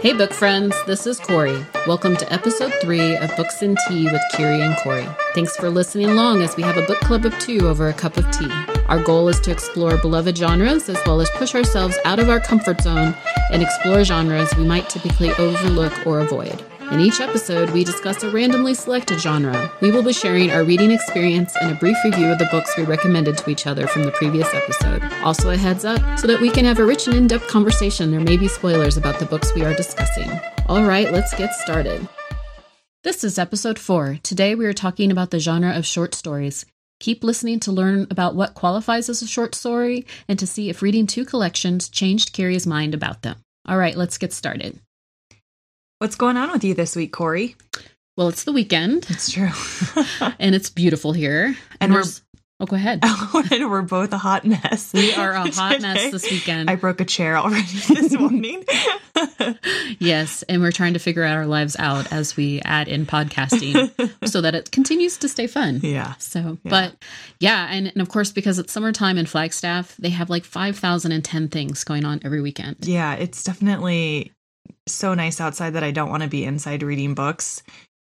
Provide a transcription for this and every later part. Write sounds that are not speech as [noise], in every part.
Hey, book friends, this is Cori. Welcome to episode three of Books and Tea with Kyrie and Cori. Thanks for listening along as we have a book club of two over a cup of tea. Our goal is to explore beloved genres as well as push ourselves out of our comfort zone and explore genres we might typically overlook or avoid. In each episode, we discuss a randomly selected genre. We will be sharing our reading experience and a brief review of the books we recommended to each other from the previous episode. Also, a heads up so that we can have a rich and in depth conversation. There may be spoilers about the books we are discussing. All right, let's get started. This is episode four. Today, we are talking about the genre of short stories. Keep listening to learn about what qualifies as a short story and to see if reading two collections changed Kyrie's mind about them. All right, let's get started. What's going on with you this week, Cori? Well, it's the weekend. It's true. [laughs] and it's beautiful here. And we're Oh, go ahead. [laughs] Oh, and we're both a hot mess. We are a [laughs] hot mess this weekend. I broke a chair already this morning. yes, and we're trying to figure out our lives out as we add in podcasting so that it continues to stay fun. Yeah. So, yeah. but yeah, and, and of course because it's summertime in Flagstaff, they have like 5,010 things going on every weekend. Yeah, it's definitely so nice outside that I don't want to be inside reading books.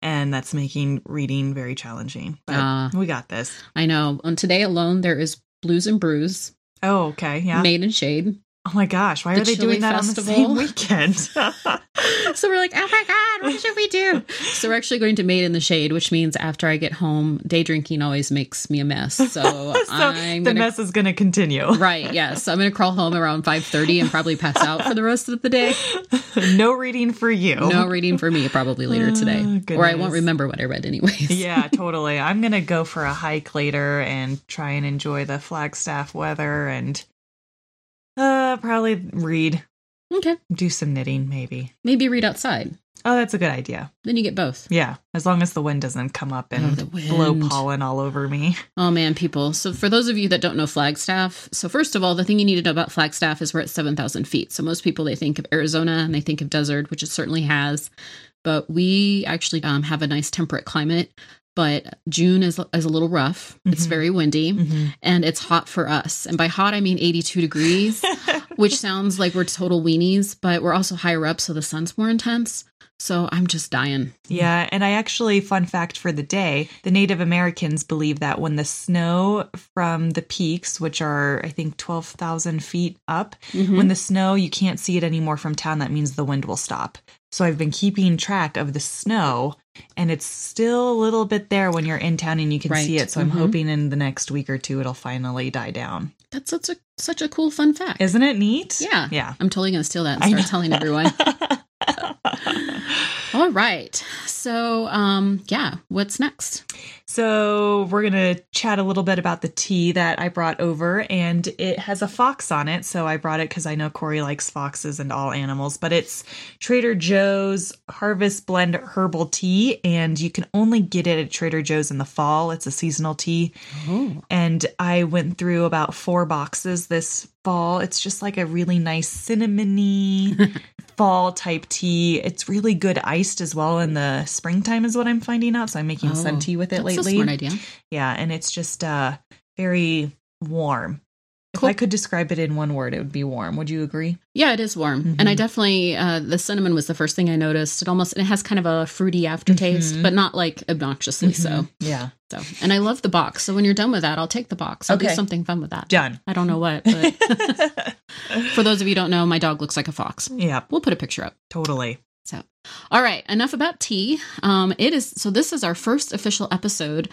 And that's making reading very challenging. But uh, we got this. I know. On today alone, there is Blues and Brews. Oh, okay. Yeah. Made in Shade. Oh my gosh, why the are they doing that Festival. on the same weekend? [laughs] [laughs] so we're like, oh my God, what should we do? So we're actually going to Made in the Shade, which means after I get home, day drinking always makes me a mess. [laughs] So, so I'm the gonna, mess is going to continue. Right, yes. So I'm going to crawl home around 5.30 and probably pass out for the rest of the day. no reading for you. No reading for me probably later oh, today. or I won't remember what I read anyways. yeah, totally. I'm going to go for a hike later and try and enjoy the Flagstaff weather and uh, probably read. Okay. Do some knitting, maybe. Maybe read outside. Oh, that's a good idea. Then you get both. Yeah, as long as the wind doesn't come up and oh, blow pollen all over me. Oh man, people. So for those of you that don't know Flagstaff, so first of all, the thing you need to know about Flagstaff is we're at 7,000 feet. So most people, they think of Arizona and they think of desert, which it certainly has. But we actually um, have a nice temperate climate but June is is a little rough. Mm-hmm. It's very windy mm-hmm. and it's hot for us. And by hot I mean 82 degrees, [laughs] which sounds like we're total weenies, but we're also higher up so the sun's more intense. So I'm just dying. Yeah, and I actually fun fact for the day, the Native Americans believe that when the snow from the peaks, which are I think 12,000 feet up, mm-hmm. when the snow you can't see it anymore from town, that means the wind will stop. So I've been keeping track of the snow and it's still a little bit there when you're in town and you can right. see it. So mm-hmm. I'm hoping in the next week or two it'll finally die down. That's such a such a cool fun fact. Isn't it neat? Yeah. Yeah. I'm totally gonna steal that and start telling everyone. [laughs] All right. So, um, yeah, what's next? So, we're going to chat a little bit about the tea that I brought over, and it has a fox on it. So, I brought it because I know Cori likes foxes and all animals, but it's Trader Joe's Harvest Blend Herbal Tea, and you can only get it at Trader Joe's in the fall. It's a seasonal tea. Oh. And I went through about four boxes this fall. It's just like a really nice cinnamony [laughs] fall type tea. It's really good iced as well in the springtime, is what I'm finding out. So I'm making oh, sun tea with it lately. smart idea. Yeah, and it's just uh very warm. Cool. If I could describe it in one word, it would be warm. Would you agree? Yeah, it is warm, mm-hmm. and I definitely uh, the cinnamon was the first thing I noticed. It almost it has kind of a fruity aftertaste, mm-hmm. but not like obnoxiously mm-hmm. so. Yeah. So, and I love the box. So when you're done with that, I'll take the box. I'll okay. do something fun with that. Done. I don't know what, but [laughs] for those of you don't know, my dog looks like a fox. Yeah. We'll put a picture up. Totally. So, all right, enough about tea. Um, it is so. This is our first official episode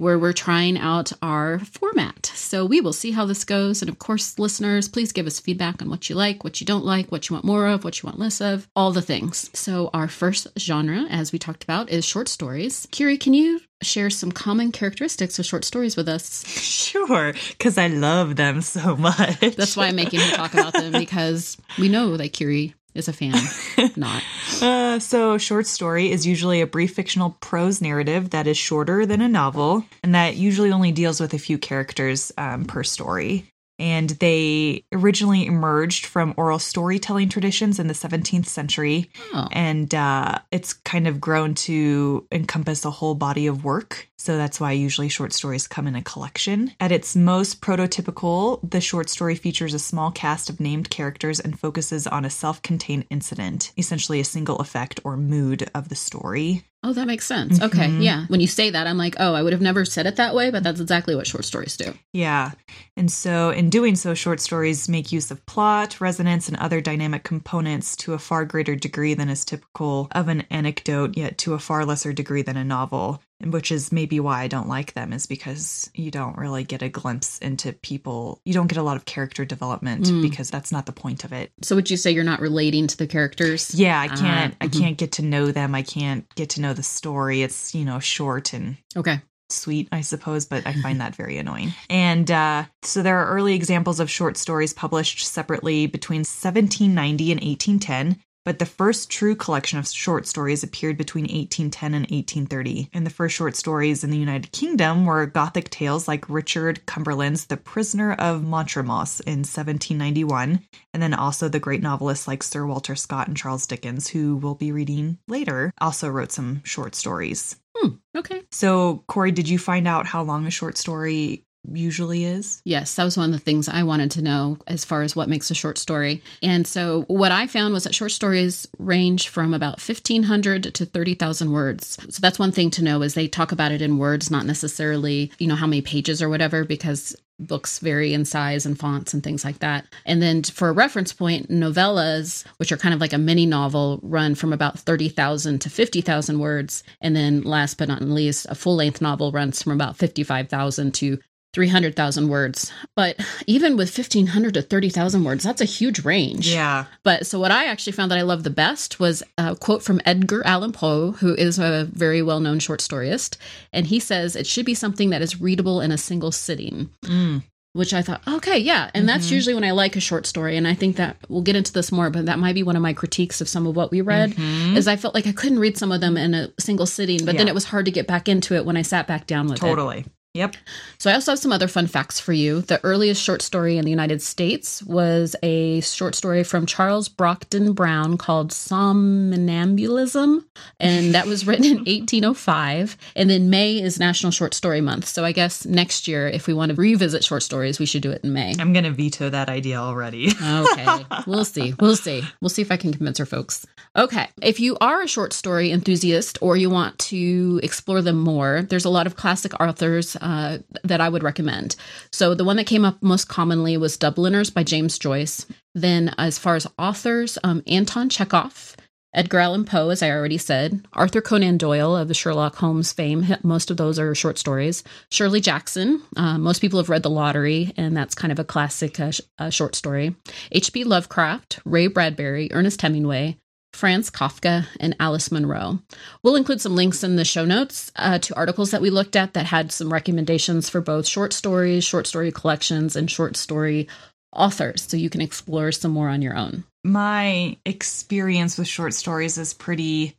where we're trying out our format. So we will see how this goes. And of course, listeners, please give us feedback on what you like, what you don't like, what you want more of, what you want less of, all the things. So our first genre, as we talked about, is short stories. Kyrie, can you share some common characteristics of short stories with us? Sure, because I love them so [laughs] much. That's why I'm making her talk about them because we know that Kyrie is a fan, [laughs] not. Uh, so, short story is usually a brief fictional prose narrative that is shorter than a novel and that usually only deals with a few characters um, per story. And they originally emerged from oral storytelling traditions in the 17th century. Oh. And uh, it's kind of grown to encompass a whole body of work. So that's why usually short stories come in a collection. At its most prototypical, the short story features a small cast of named characters and focuses on a self contained incident, essentially a single effect or mood of the story. Oh, that makes sense. Okay. Mm-hmm. Yeah. When you say that, I'm like, oh, I would have never said it that way, but that's exactly what short stories do. Yeah. And so, in doing so, short stories make use of plot, resonance, and other dynamic components to a far greater degree than is typical of an anecdote, yet to a far lesser degree than a novel. And which is maybe why I don't like them, is because you don't really get a glimpse into people. You don't get a lot of character development Mm. because that's not the point of it. So would you say you're not relating to the characters? Yeah, I Ah, can't. I mhm. can't get to know them. I can't get to know the story. It's you know short and Okay. sweet, I suppose, but I find that very annoying. And uh, so there are early examples of short stories published separately between 1790 and 1810. But the first true collection of short stories appeared between 1810 and 1830. And the first short stories in the United Kingdom were Gothic tales like Richard Cumberland's The Prisoner of Montremos in 1791, and then also the great novelists like Sir Walter Scott and Charles Dickens, who we'll be reading later, also wrote some short stories. Hmm. Okay. So, Cori, did you find out how long a short story usually is? Yes, that was one of the things I wanted to know as far as what makes a short story. And so what I found was that short stories range from about 1500 to 30,000 words. So that's one thing to know is they talk about it in words, not necessarily, you know, how many pages or whatever because books vary in size and fonts and things like that. And then for a reference point, novellas, which are kind of like a mini novel, run from about 30,000 to 50,000 words. And then last but not least, a full length novel runs from about 55,000 to 300,000 words. But even with 1,500 to 30,000 words, that's a huge range. Yeah. But so what I actually found that I loved the best was a quote from Edgar Allan Poe, who is a very well known short storyist. And he says it should be something that is readable in a single sitting. Mm. Which I thought, okay, yeah. And that's Mhm. usually when I like a short story. And I think that we'll get into this more, but that might be one of my critiques of some of what we read. Mhm. Is I felt like I couldn't read some of them in a single sitting, but then it was hard to get back into it when I sat back down with it. Totally. Yep. So I also have some other fun facts for you. The earliest short story in the United States was a short story from Charles Brockden Brown called Somnambulism, and that was written in [laughs] 1805. And then May is National Short Story Month. So I guess next year, if we want to revisit short stories, we should do it in May. I'm going to veto that idea already. [laughs] Okay, we'll see. We'll see. We'll see if I can convince our folks. Okay, if you are a short story enthusiast or you want to explore them more, there's a lot of classic authors uh, that I would recommend. So the one that came up most commonly was Dubliners by James Joyce. Then, as far as authors, um, Anton Chekhov. Edgar Allan Poe, as I already said, Arthur Conan Doyle of the Sherlock Holmes fame. Most of those are short stories. Shirley Jackson. Uh, most people have read The Lottery, and that's kind of a classic uh, sh- uh, short story. H.P. Lovecraft, Ray Bradbury, Ernest Hemingway, Franz Kafka, and Alice Munro. We'll include some links in the show notes uh, to articles that we looked at that had some recommendations for both short stories, short story collections, and short story authors, so you can explore some more on your own. My experience with short stories is pretty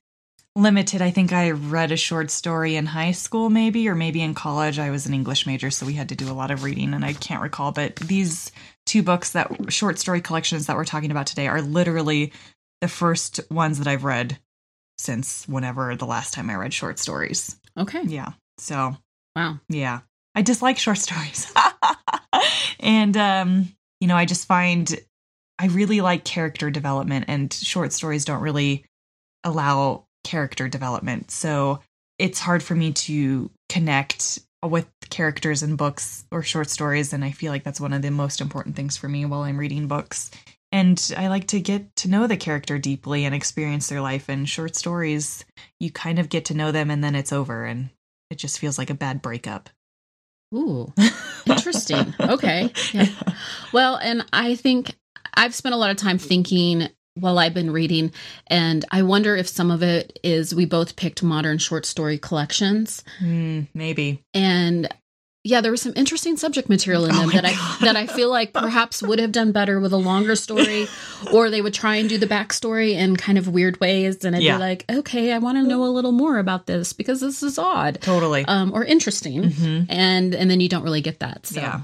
limited. I think I read a short story in high school, maybe, or maybe in college. I was an English major, so we had to do a lot of reading, and I can't recall. But these two books, that short story collections that we're talking about today, are literally the first ones that I've read since whenever the last time I read short stories. Okay. Yeah. So Wow. yeah. I dislike short stories. [laughs] and um, you know, I just find I really like character development and short stories don't really allow character development. So it's hard for me to connect with characters in books or short stories and I feel like that's one of the most important things for me while I'm reading books. And I like to get to know the character deeply and experience their life and short stories you kind of get to know them and then it's over and it just feels like a bad breakup. Ooh, [laughs] interesting. Okay. Yeah. Well, and I think I've spent a lot of time thinking while I've been reading, and I wonder if some of it is we both picked modern short story collections. Hmm, maybe. And yeah, there was some interesting subject material in Oh them my that I God. that I feel like [laughs] perhaps would have done better with a longer story, or they would try and do the backstory in kind of weird ways, and I'd Yeah. be like, okay, I want to know a little more about this because this is odd, Totally. um, or interesting, Mhm. and and then you don't really get that. So Yeah.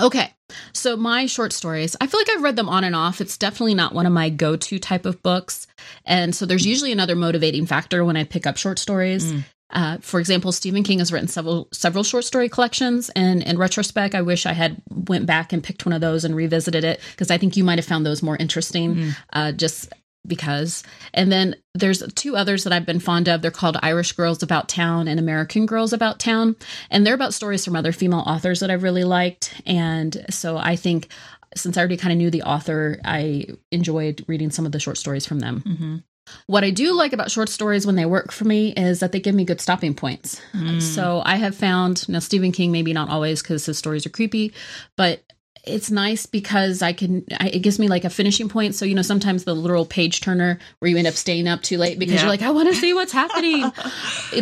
Okay. So my short stories, I feel like I've read them on and off. It's definitely not one of my go-to type of books. And so there's usually another motivating factor when I pick up short stories. Mm. Uh, for example, Stephen King has written several several short story collections, and in retrospect, I wish I had went back and picked one of those and revisited it because I think you might have found those more interesting. Mm. Uh, just because. And then there's two others that I've been fond of. They're called Irish Girls About Town and American Girls About Town. And they're about stories from other female authors that I've really liked. And so I think since I already kind of knew the author, I enjoyed reading some of the short stories from them. Mm-hmm. What I do like about short stories when they work for me is that they give me good stopping points. Mm. So I have found now Stephen King maybe not always because his stories are creepy, but it's nice because I can. I, it gives me like a finishing point. So you know, sometimes the literal page turner where you end up staying up too late because Yeah. you're like, I want to see what's [laughs] happening.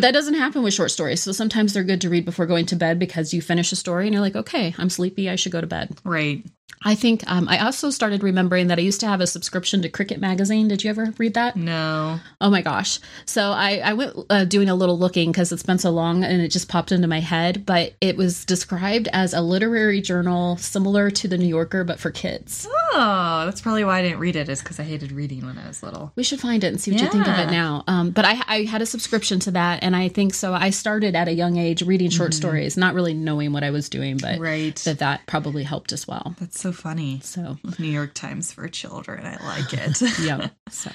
that doesn't happen with short stories. So sometimes they're good to read before going to bed because you finish a story and you're like, okay, I'm sleepy. I should go to bed. Right. I think um, I also started remembering that I used to have a subscription to Cricket Magazine. Did you ever read that? No. Oh my gosh. So I, I went uh, doing a little looking because it's been so long and it just popped into my head. But it was described as a literary journal similar to the New Yorker, but for kids. Oh, that's probably why I didn't read it. Is because I hated reading when I was little. We should find it and see what you think of it now. Um, but I, I had a subscription to that. And I think so. I started at a young age reading short stories, not really knowing what I was doing, but Right. that that probably helped as well. That's so funny. So New York Times for children. I like [laughs] it. yeah. So,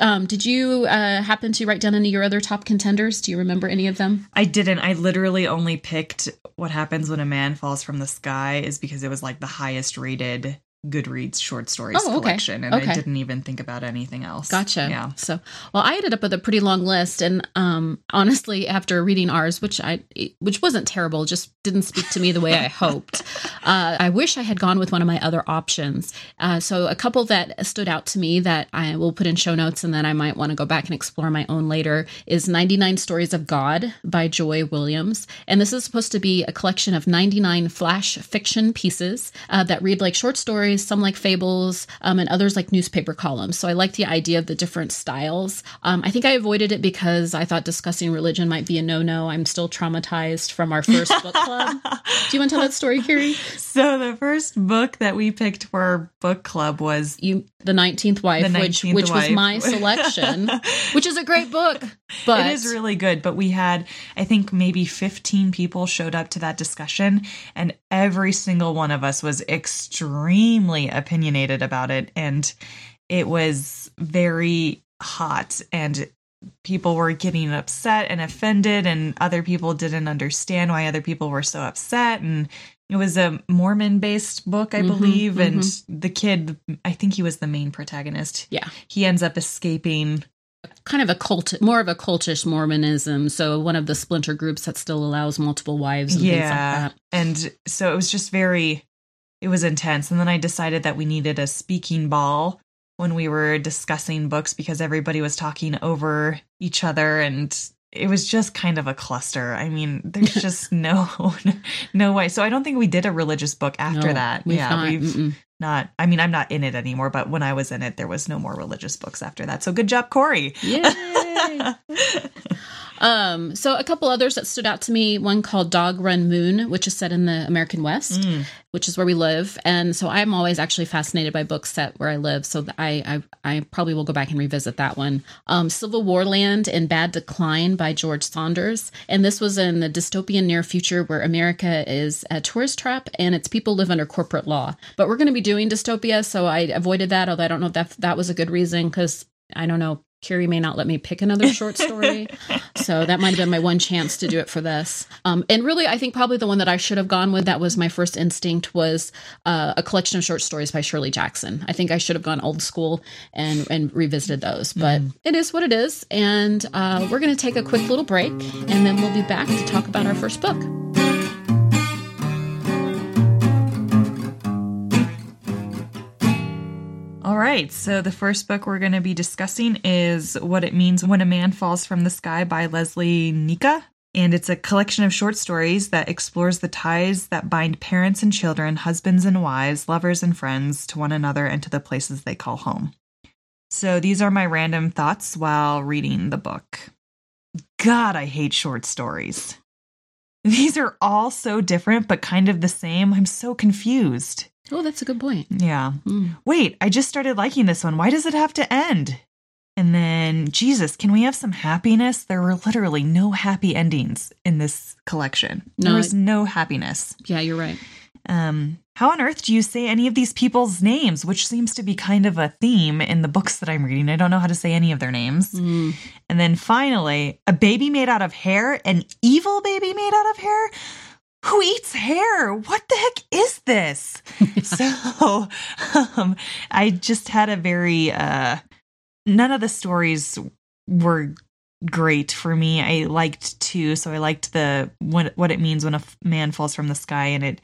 um, did you uh, happen to write down any of your other top contenders? Do you remember any of them? I didn't. I literally only picked what happens when a man falls from the sky is because it was like the highest rated Goodreads short stories Oh, okay. collection, and Okay. I didn't even think about anything else. Gotcha. Yeah. So, well, I ended up with a pretty long list, and um, honestly, after reading ours, which I, which wasn't terrible, just didn't speak to me the way I [laughs] hoped. Uh, I wish I had gone with one of my other options. Uh, so, a couple that stood out to me that I will put in show notes, and then I might want to go back and explore my own later is 99 Stories of God by Joy Williams, and this is supposed to be a collection of 99 flash fiction pieces uh, that read like short stories, some like fables, um, and others like newspaper columns. So I like the idea of the different styles. Um, I think I avoided it because I thought discussing religion might be a no no. I'm still traumatized from our first book club. [laughs] Do you want to tell that story, Kyrie? So the first book that we picked for our book club was You, the 19th wife, The which 19th which was Wife. my selection, [laughs] which is a great book. But it is really good, but we had, I think, maybe 15 people showed up to that discussion, and every single one of us was extremely opinionated about it. And it was very hot, and people were getting upset and offended, and other people didn't understand why other people were so upset. And it was a Mormon based book, I Mhm, believe. And the kid, I think he was the main protagonist. yeah. He ends up escaping kind of a cult, more of a cultish Mormonism. So one of the splinter groups that still allows multiple wives and things like that. And so it was just very, it was intense. And then I decided that we needed a speaking ball when we were discussing books because everybody was talking over each other and it was just kind of a cluster. I mean, there's [laughs] just no [laughs] no way. So I don't think we did a religious book after No, that. we've yeah, not. we've Mm-mm. Not. I mean, I'm not in it anymore, but when I was in it, there was no more religious books after that. So good job, Cori. Yay! [laughs] um, so a couple others that stood out to me. One called Dog Run Moon, which is set in the American West, Mm. which is where we live, and so I'm always actually fascinated by books set where I live. So I I, I probably will go back and revisit that one. Um, Civil War Land and Bad Decline by George Saunders, and this was in the dystopian near future where America is a tourist trap and its people live under corporate law. But we're going to be doing dystopia, so I avoided that. Although I don't know if that that was a good reason because I don't know. Kyrie may not let me pick another short story. [laughs] so that might have been my one chance to do it for this. Um, and really, I think probably the one that I should have gone with that was my first instinct was uh, a collection of short stories by Shirley Jackson. I think I should have gone old school and, and revisited those, but it is what it is. And uh, we're going to take a quick little break and then we'll be back to talk about our first book. Right, so the first book we're going to be discussing is What It Means When a Man Falls from the Sky by Lesley Nneka. And it's a collection of short stories that explores the ties that bind parents and children, husbands and wives, lovers and friends to one another and to the places they call home. So these are my random thoughts while reading the book. God, I hate short stories. these are all so different, but kind of the same. I'm so confused. Oh, that's a good point. Yeah. Mm. Wait, I just started liking this one. Why does it have to end? And then, Jesus, can we have some happiness? There were literally no happy endings in this collection. There No, was no happiness. Yeah, you're right. Um, how on earth do you say any of these people's names, which seems to be kind of a theme in the books that I'm reading? I don't know how to say any of their names. Mm. And then finally, a baby made out of hair, an evil baby made out of hair. Who eats hair? What the heck is this? [laughs] so, um, I just had a very, uh, none of the stories were great for me. I liked two, so I liked the what what it means when a man falls from the sky, and it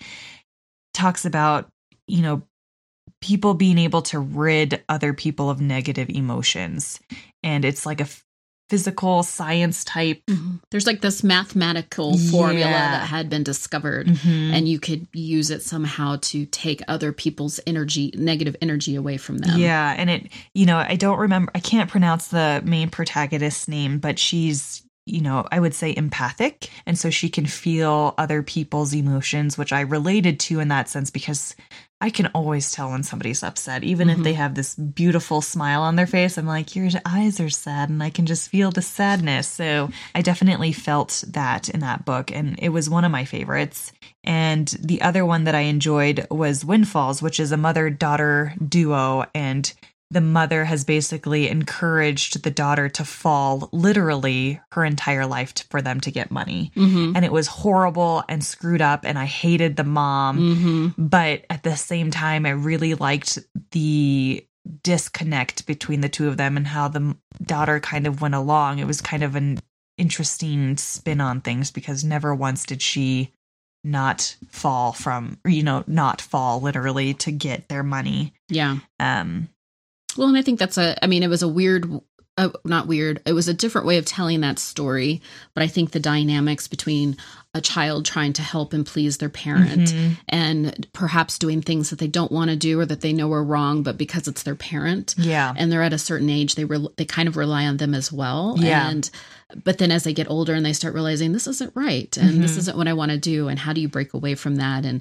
talks about you know people being able to rid other people of negative emotions, and it's like a physical science type. Mhm. There's like this mathematical formula Yeah. that had been discovered, Mhm. and you could use it somehow to take other people's energy, negative energy away from them. Yeah, and it, you know, I don't remember, I can't pronounce the main protagonist's name, but she's, you know, I would say empathic. And so she can feel other people's emotions, which I related to in that sense because I can always tell when somebody's upset, even if Mhm. they have this beautiful smile on their face. I'm like, your eyes are sad, and I can just feel the sadness. So I definitely felt that in that book, and it was one of my favorites. And the other one that I enjoyed was Windfalls, which is a mother daughter duo. And the mother has basically encouraged the daughter to fall literally her entire life t- for them to get money. Mm-hmm. And it was horrible and screwed up. And I hated the mom. Mm-hmm. But at the same time, I really liked the disconnect between the two of them and how the daughter kind of went along. It was kind of an interesting spin on things because never once did she not fall from, you know, not fall literally to get their money. Yeah. Um, Well, and I think that's a, I mean, it was a weird, uh, not weird, it was a different way of telling that story. But I think the dynamics between a child trying to help and please their parent mhm. and perhaps doing things that they don't want to do or that they know are wrong, but because it's their parent yeah. and they're at a certain age, they, re- they kind of rely on them as well. Yeah. And, but then as they get older and they start realizing this isn't right and this Mhm. isn't what I want to do. And how do you break away from that? And,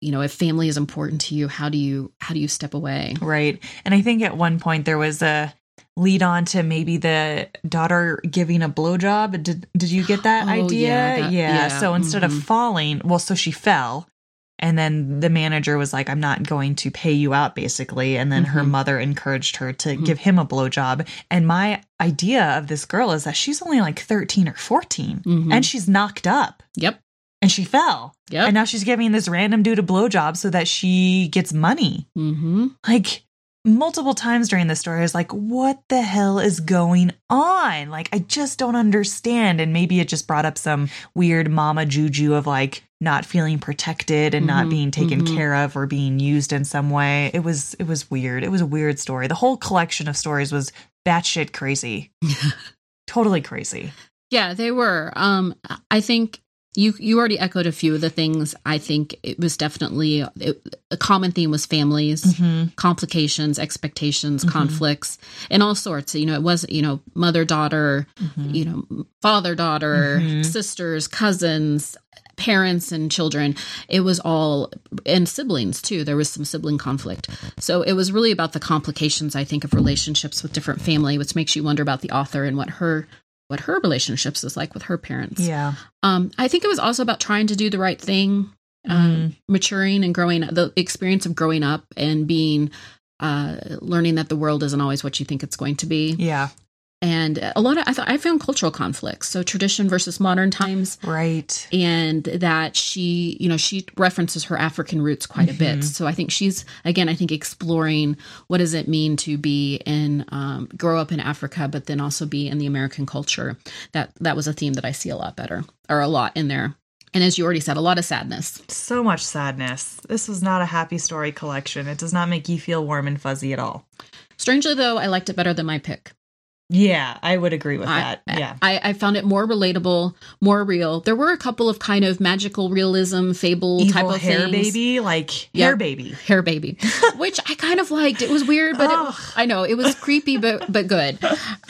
you know, if family is important to you, how do you, how do you step away? Right. And I think at one point there was a lead on to maybe the daughter giving a blowjob. Did did you get that Oh, idea? yeah, that- yeah, So instead mhm. of falling, well, so she fell. And then the manager was like, I'm not going to pay you out, basically. And then her Mhm. mother encouraged her to Mhm. give him a blowjob. And my idea of this girl is that she's only like 13 or 14 Mhm. and she's knocked up Yep. and she fell. Yep. And now she's giving this random dude a blowjob so that she gets money mm-hmm. like multiple times during the story i was like what the hell is going on? Like i just don't understand. And maybe it just brought up some weird mama juju of like not feeling protected and not Mhm, being taken mhm. care of or being used in some way. It was it was weird. It was a weird story. The whole collection of stories was batshit crazy. [laughs] Totally crazy. Yeah, they were. Um, I think you you already echoed a few of the things. I think it was definitely it, a common theme was families, mm-hmm. complications, expectations, Mhm. conflicts, and all sorts. You know, it was you know mother daughter, Mm-hmm. you know father daughter, Mhm. sisters, cousins. Parents and children, it was all, and siblings too. There was some sibling conflict. So it was really about the complications, I think, of relationships with different family, which makes you wonder about the author and what her what her relationships is like with her parents. yeah Um, I think it was also about trying to do the right thing, um, maturing and growing. The experience of growing up and being, uh, learning that the world isn't always what you think it's going to be, yeah and a lot of I thought I found cultural conflicts. So tradition versus modern times, right and that she, you know, she references her African roots quite a bit. Mhm. So I think she's again, I think exploring what does it mean to be in, um, grow up in Africa, but then also be in the American culture. That that was a theme that I see a lot better, or a lot in there. And as you already said, a lot of sadness. so much sadness this was not a happy story collection it does not make you feel warm and fuzzy at all Strangely, though, I liked it better than my pick. Yeah, I would agree with I- that. yeah. I, I found it more relatable, more real. There were a couple of kind of magical realism, fable type Evil of hair things. baby, like Yeah. hair baby. Hair baby, [laughs] which I kind of liked. It was weird, but it, I know it was creepy, but but good.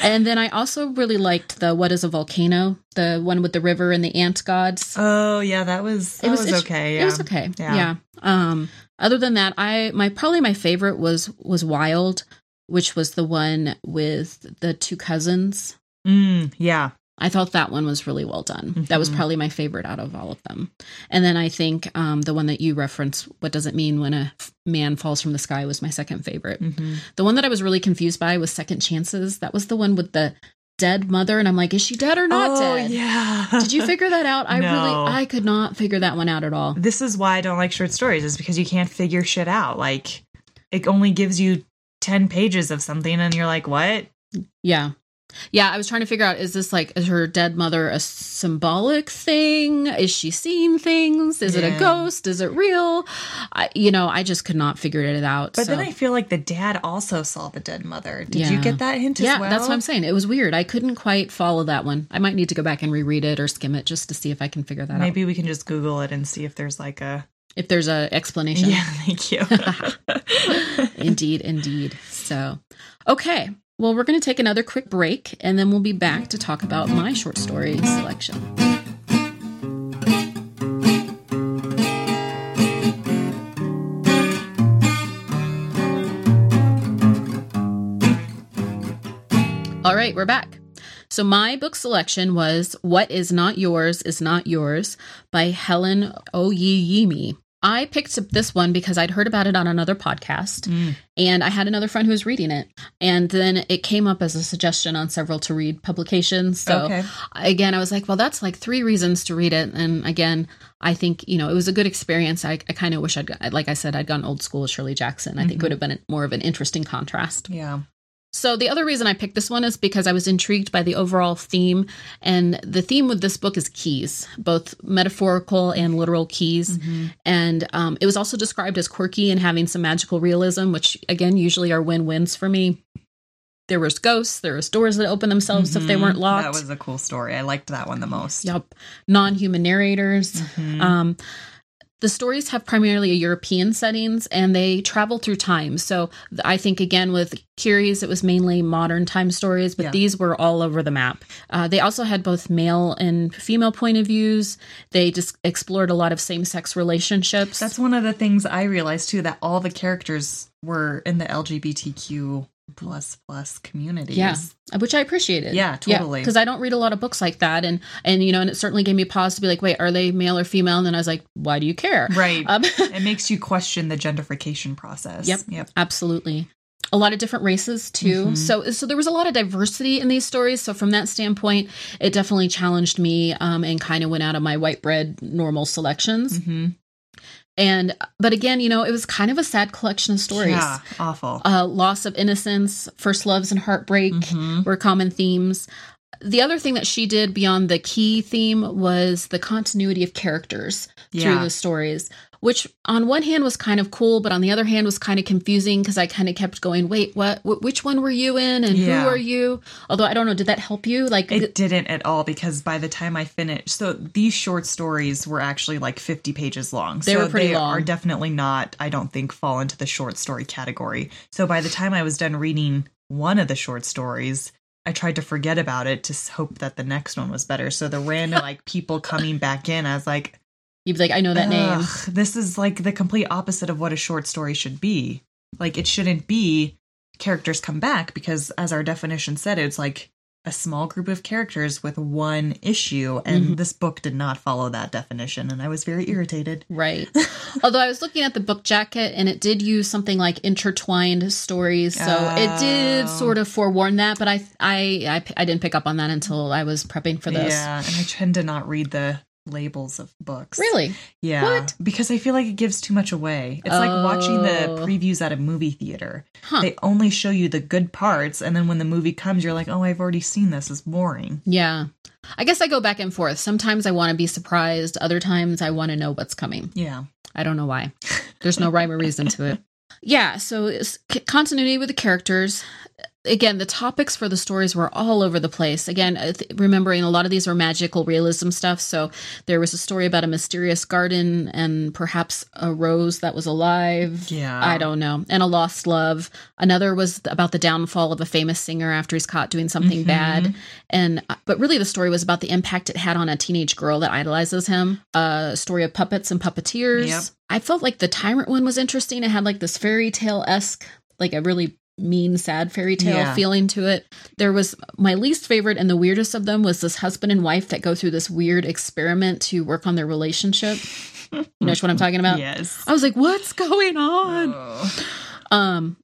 And then I also really liked the what is a volcano, the one with the river and the ant gods. Oh yeah, that was that was, it's- okay. Yeah. It was okay. Yeah. Yeah. Um. Other than that, I my probably my favorite was was Wild, which was the one with the two cousins. Mm, yeah. I thought that one was really well done. That was Mhm. probably my favorite out of all of them. And then I think um, the one that you reference, "What Does It Mean When a F- Man Falls from the Sky," was my second favorite. Mhm. The one that I was really confused by was Second Chances. That was the one with the dead mother, and I'm like, is she dead or not oh, dead? Yeah. Did you figure that out? I [laughs] No. really, I could not figure that one out at all. this is why I don't like short stories, is because you can't figure shit out. Like it only gives you ten pages of something and you're like, what? Yeah. Yeah, I was trying to figure out is this like is her dead mother a symbolic thing? Is she seeing things? Is it a ghost? Is it real? I, you know, I just could not figure it out. But so. then I feel like the dad also saw the dead mother. Did Yeah. you get that hint yeah, as well? that's what I'm saying. It was weird. I couldn't quite follow that one. I might need to go back and reread it or skim it just to see if I can figure that out. Maybe we can just Google it and see if there's like a If there's a explanation. Yeah, [laughs] thank you. [laughs] indeed, indeed. So, okay. Well, we're going to take another quick break and then we'll be back to talk about my short story selection. All right, we're back. So, my book selection was What Is Not Yours Is Not Yours by Helen Oyeyemi. I picked up this one because I'd heard about it on another podcast Mm. and I had another friend who was reading it. And then it came up as a suggestion on several to read publications. So Okay. again, I was like, well, that's like three reasons to read it. And again, I think, you know, it was a good experience. I, I kind of wish I'd, like I said, I'd gone old school with Shirley Jackson. I think it would have been more of an interesting contrast. Yeah. So the other reason I picked this one is because I was intrigued by the overall theme, and the theme with this book is keys, both metaphorical and literal keys. And um, it was also described as quirky and having some magical realism, which again usually are win-wins for me. There was ghosts, there was doors that open themselves if they Mhm. weren't locked. That was a cool story. I liked that one the most. Yep, non-human narrators. Mhm. Um, the stories have primarily a European settings and they travel through time. So I think again with Kyrie's, it was mainly modern time stories, but Yeah. these were all over the map. Uh, they also had both male and female point of views. They just explored a lot of same sex relationships. That's one of the things I realized too that all the characters were in the LGBTQ plus plus communities. yeah, which I appreciated. Yeah, totally. Because I don't read a lot of books like that, and and you know, and it certainly gave me pause to be like, wait, are they male or female? And then I was like, why do you care? Right. Um, [laughs] it makes you question the gentrification process. Yep. Yep. absolutely a lot of different races too Mhm. so so there was a lot of diversity in these stories so from that standpoint it definitely challenged me um, and kind of went out of my white bread normal selections hmm and but again you know it was kind of a sad collection of stories Yeah. Awful. uh, loss of innocence first loves and heartbreak Mhm. were common themes the other thing that she did beyond the key theme was the continuity of characters through the stories, which on one hand was kind of cool, but on the other hand was kind of confusing because I kind of kept going, wait, what? Wh- which one were you in, and Yeah. who are you? Although I don't know, did that help you? Like, It didn't at all because by the time I finished, so these short stories were actually like 50 pages long. They so were pretty they long. are definitely not, I don't think, fall into the short story category. So by the time I was done reading one of the short stories, I tried to forget about it to hope that the next one was better. So the random [laughs] like people coming back in, I was like, you'd be like, I know that name. This is like the complete opposite of what a short story should be. Like it shouldn't be characters come back because as our definition said, it's like a small group of characters with one issue and Mhm. this book did not follow that definition and I was very irritated. Right. [laughs] Although I was looking at the book jacket and it did use something like intertwined stories, so it did Oh. sort of forewarn that. But I, I, I, I didn't pick up on that until I was prepping for this. Yeah, and I tend to not read the labels of books. Really? Yeah. What? Because I feel like it gives too much away. It's like watching the Oh. previews at a movie theater. Huh. They only show you the good parts, and then when the movie comes, you're like, oh, I've already seen this. It's boring. Yeah. I guess I go back and forth. Sometimes I want to be surprised. Other times I want to know what's coming. Yeah. I don't know why. There's no rhyme or reason to it. [laughs] Yeah. So it's c- continuity with the characters. Again, the topics for the stories were all over the place. Again, th- remembering a lot of these were magical realism stuff. So there was a story about a mysterious garden and perhaps a rose that was alive. Yeah. I don't know. And a lost love. Another was about the downfall of a famous singer after he's caught doing something Mhm. bad. And uh, but really the story was about the impact it had on a teenage girl that idolizes him. A story of puppets and puppeteers. Yep. I felt like the tyrant one was interesting. It had like this fairy tale esque, like a really mean, sad fairy tale Yeah. feeling to it. There was my least favorite and the weirdest of them was this husband and wife that go through this weird experiment to work on their relationship. You know what I'm talking about? yes. I was like, what's going on? Oh. Um,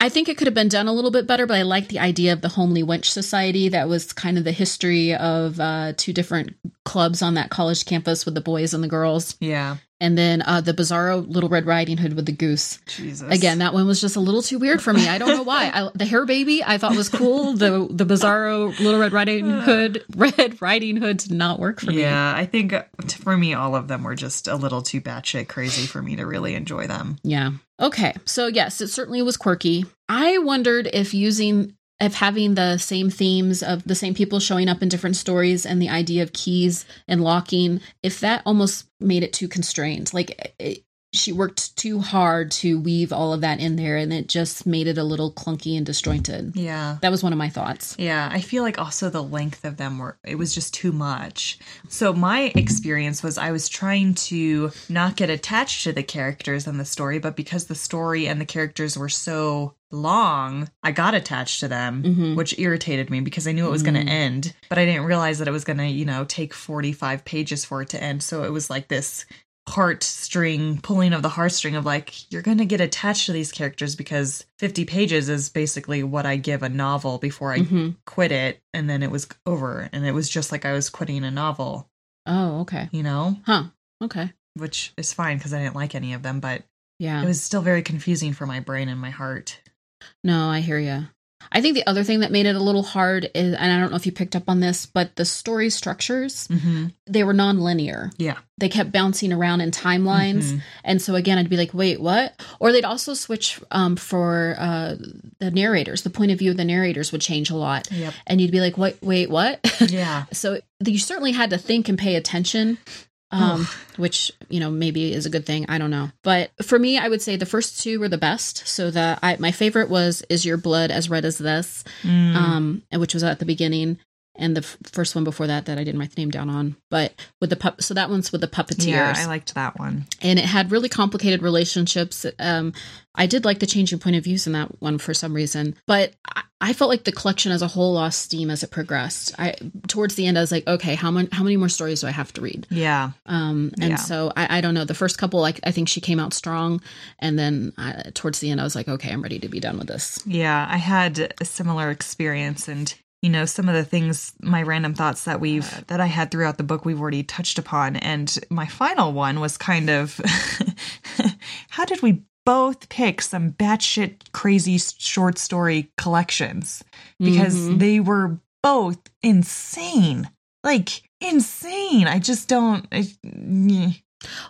I think it could have been done a little bit better, but I like the idea of the Homely Wench Society. That was kind of the history of uh, two different clubs on that college campus with the boys and the girls. Yeah. And then uh, the Bizarro Little Red Riding Hood with the goose. Jesus. Again, that one was just a little too weird for me. I don't know why. [laughs] I, the hair baby I thought was cool. The the Bizarro Little Red Riding [sighs] Hood Red Riding Hood did not work for me. Yeah, I think uh, for me, all of them were just a little too batshit crazy for me to really enjoy them. Yeah. Okay. So yes, it certainly was quirky. I wondered if using if having the same themes of the same people showing up in different stories and the idea of keys and locking, if that almost made it too constrained. Like it, she worked too hard to weave all of that in there and it just made it a little clunky and disjointed. Yeah. That was one of my thoughts. Yeah, I feel like also the length of them were it was just too much. So my experience was I was trying to not get attached to the characters and the story, but because the story and the characters were so long, I got attached to them, Mhm. which irritated me because I knew it was going Mm. to end, but I didn't realize that it was going to, you know, take 45 pages for it to end. So it was like this heartstring pulling of the heartstring of like you're going to get attached to these characters because 50 pages is basically what I give a novel before I hmm quit it and then it was over and it was just like I was quitting a novel, Oh, okay. you know, Huh. Okay. which is fine because I didn't like any of them, but Yeah. it was still very confusing for my brain and my heart. No, I hear you. I think the other thing that made it a little hard is, and I don't know if you picked up on this, but the story structures, Mm-hmm. they were non-linear. Yeah. They kept bouncing around in timelines. Mhm. And so again, I'd be like, wait, what? Or they'd also switch um, for uh, the narrators. The point of view of the narrators would change a lot. Yep. And you'd be like, wait, wait, what? [laughs] Yeah. so you certainly had to think and pay attention. Um, [laughs] which you know maybe is a good thing. I don't know, but for me, I would say the first two were the best. So the I, my favorite was "Is Your Blood as Red as This," Mm. um, which was at the beginning, and the f- first one before that that I didn't write the name down on. But with the pup, so that one's with the puppeteers, yeah, I liked that one. and it had really complicated relationships. Um, I did like the changing point of views in that one for some reason, but I, I felt like the collection as a whole lost steam as it progressed. I towards the end, I was like, okay, how many how many more stories do I have to read? Yeah. Um, and Yeah. so I, I don't know. The first couple, like I think she came out strong, and then uh, towards the end, I was like, okay, I'm ready to be done with this. Yeah, I had a similar experience and you know some of the things my random thoughts that we've that I had throughout the book we've already touched upon and my final one was kind of [laughs] how did we both pick some batshit crazy short story collections because Mhm. they were both insane like insane I just don't I, yeah.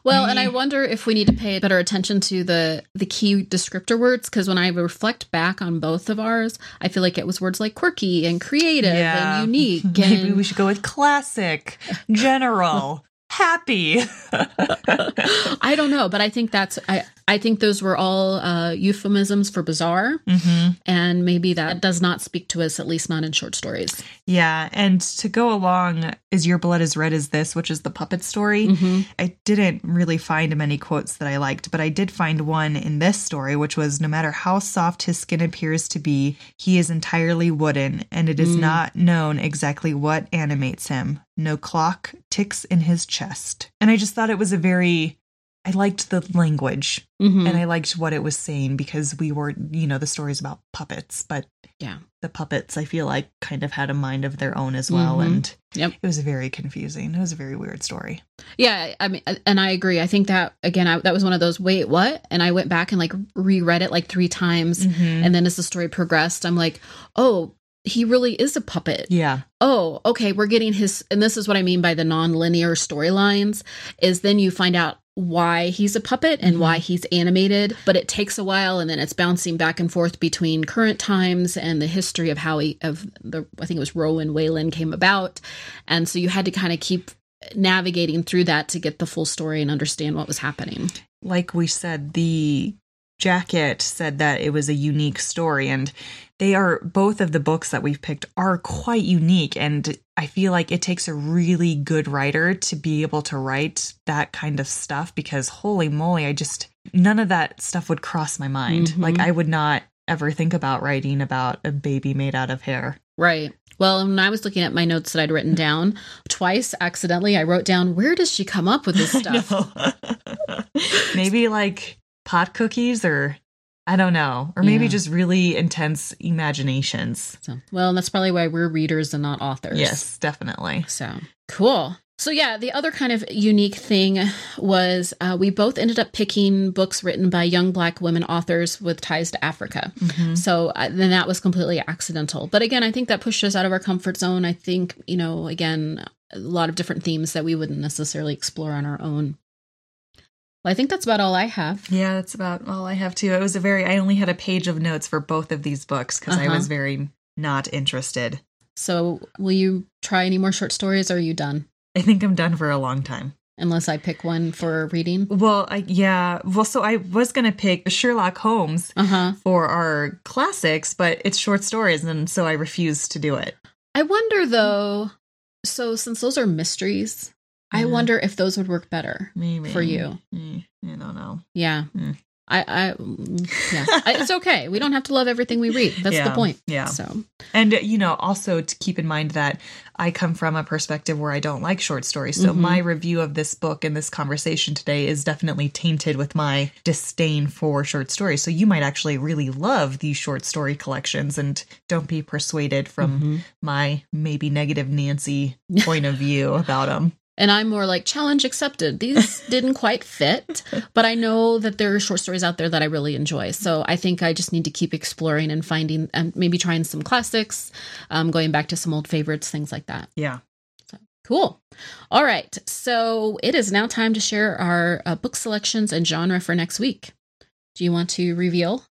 Well, and I mm. wonder if we need to pay better attention to the the key descriptor words because when I reflect back on both of ours, I feel like it was words like quirky and creative Yeah. and [laughs] unique. maybe And we should go with classic general happy [laughs] [laughs] I don't know, but I think that's I I think those were all uh, euphemisms for bizarre, hmm and maybe that does not speak to us, at least not in short stories. Yeah, and to go along, is your blood as red as this, which is the puppet story? Mhm. I didn't really find many quotes that I liked, but I did find one in this story, which was no matter how soft his skin appears to be, he is entirely wooden, and it is Mm. not known exactly what animates him. No clock ticks in his chest. And I just thought it was a very. I liked the language Mhm. and I liked what it was saying because we were, you know, the stories about puppets, but Yeah. the puppets I feel like kind of had a mind of their own as well, Mhm. and Yep. it was very confusing. It was a very weird story. Yeah, I mean, and I agree. I think that again, I, that was one of those. Wait, what? And I went back and like reread it like three times, Mm-hmm. and then as the story progressed, I'm like, oh, he really is a puppet. Yeah, Oh, okay, we're getting his, and this is what I mean by the non-linear storylines. Is then you find out why he's a puppet and Mm-hmm. why he's animated, but it takes a while and then it's bouncing back and forth between current times and the history of how he of the I think it was Rowan Whalen came about. And so you had to kind of keep navigating through that to get the full story and understand what was happening. like we said, the jacket said that it was a unique story, and they are both of the books that we've picked are quite unique. And I feel like it takes a really good writer to be able to write that kind of stuff because holy moly, I just none of that stuff would cross my mind. Mhm. Like I would not ever think about writing about a baby made out of hair. Right. Well, when I was looking at my notes that I'd written down, twice accidentally I wrote down where does she come up with this [laughs] stuff? [laughs] maybe like pot cookies or I don't know. Or maybe Yeah. just really intense imaginations. So, well, that's probably why we're readers and not authors. Yes, definitely. So cool. So yeah, the other kind of unique thing was uh, we both ended up picking books written by young Black women authors with ties to Africa. Mhm. So uh, then that was completely accidental. But again, I think that pushed us out of our comfort zone. I think you know, again, a lot of different themes that we wouldn't necessarily explore on our own. Well, I think that's about all I have. Yeah, that's about all I have too. It was a very I only had a page of notes for both of these books because I Uh-huh. was very not interested. So will you try any more short stories? Or are you done? I think I'm done for a long time. Unless I pick one for reading. Well, I yeah, well so I was going to pick Sherlock Holmes Uh huh. for our classics, but it's short stories and so I refused to do it. I wonder though. So since those are mysteries, I Yeah. wonder if those would work better Maybe for you. I don't know. Yeah. Mm. I, I, yeah. I, it's [laughs] okay. We don't have to love everything we read. That's the point. yeah. So, And you know, also to keep in mind that I come from a perspective where I don't like short stories. So Mhm. my review of this book and this conversation today is definitely tainted with my disdain for short stories. So you might actually really love these short story collections and don't be persuaded from Mhm. my maybe negative Nancy [laughs] point of view about them. And I'm more like challenge accepted. These [laughs] didn't quite fit, but I know that there are short stories out there that I really enjoy. So I think I just need to keep exploring and finding, and maybe trying some classics, um, going back to some old favorites, things like that. Yeah. Cool. All right. So it is now time to share our uh, book selections and genre for next week. Do you want to reveal?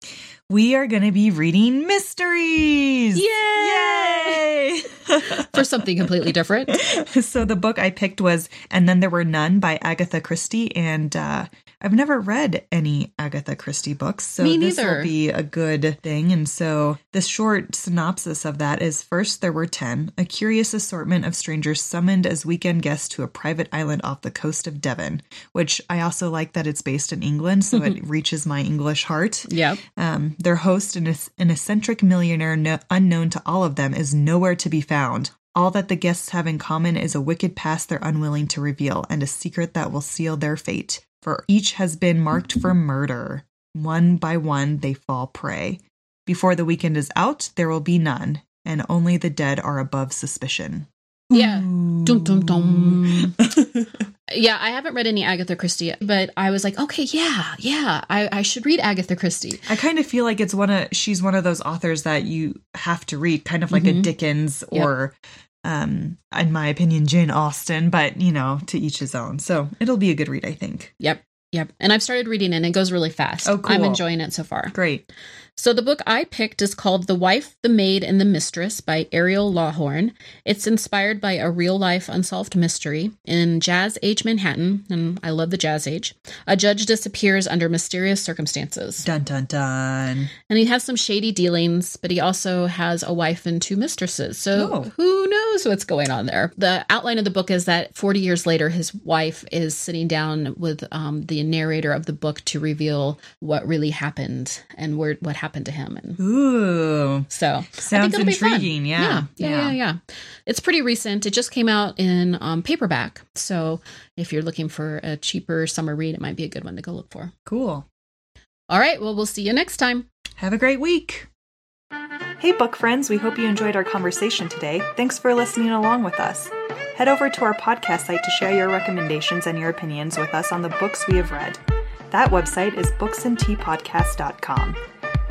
We are going to be reading mysteries. Yay! Yay! [laughs] For something completely different. [laughs] so the book I picked was And Then There Were None by Agatha Christie. And uh, I've never read any Agatha Christie books. So this will be a good thing. And so the short synopsis of that is first there were 10, a curious assortment of strangers summoned as weekend guests to a private island off the coast of Devon, which I also like that it's based in England. So it [laughs] reaches my English heart. Yep. Um, their host, an, an eccentric millionaire no, unknown to all of them, is nowhere to be found. All that the guests have in common is a wicked past they're unwilling to reveal and a secret that will seal their fate. For each has been marked for murder. One by one, they fall prey. Before the weekend is out, there will be none, and only the dead are above suspicion. Yeah. Ooh. Dum, dum, dum. Yeah, I haven't read any Agatha Christie, but I was like, okay, yeah, yeah, I, I should read Agatha Christie. I kind of feel like it's one of she's one of those authors that you have to read, kind of like a Mhm. Dickens Yep. or, um, in my opinion, Jane Austen. But you know, to each his own. So it'll be a good read, I think. Yep. Yep. And I've started reading it and it goes really fast. Oh, cool. I'm enjoying it so far. Great. So the book I picked is called The Wife, the Maid, and the Mistress by Ariel Lawhon. It's inspired by a real life unsolved mystery. In Jazz Age Manhattan, and I love the Jazz Age, a judge disappears under mysterious circumstances. Dun dun dun. And he has some shady dealings, but he also has a wife and two mistresses. So Oh. who knows what's going on there? The outline of the book is that 40 years later, his wife is sitting down with um, the narrator of the book to reveal what really happened and where, what happened to him. And Ooh. so I Sounds think it'll be fun. intriguing, yeah. Yeah, yeah, Yeah. yeah, yeah. It's pretty recent. It just came out in um, paperback. So if you're looking for a cheaper summer read, it might be a good one to go look for. Cool. All right. Well, we'll see you next time. Have a great week. Hey, book friends, we hope you enjoyed our conversation today. Thanks for listening along with us. Head over to our podcast site to share your recommendations and your opinions with us on the books we have read. That website is booksandteapodcast.com.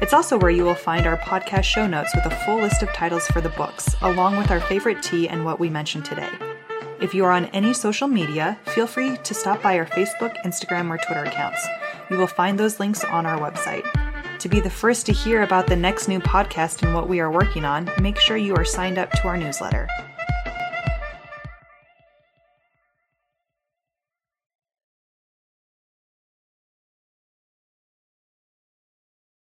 It's also where you will find our podcast show notes with a full list of titles for the books, along with our favorite tea and what we mentioned today. If you are on any social media, feel free to stop by our Facebook, Instagram, or Twitter accounts. You will find those links on our website. To be the first to hear about the next new podcast and what we are working on, make sure you are signed up to our newsletter.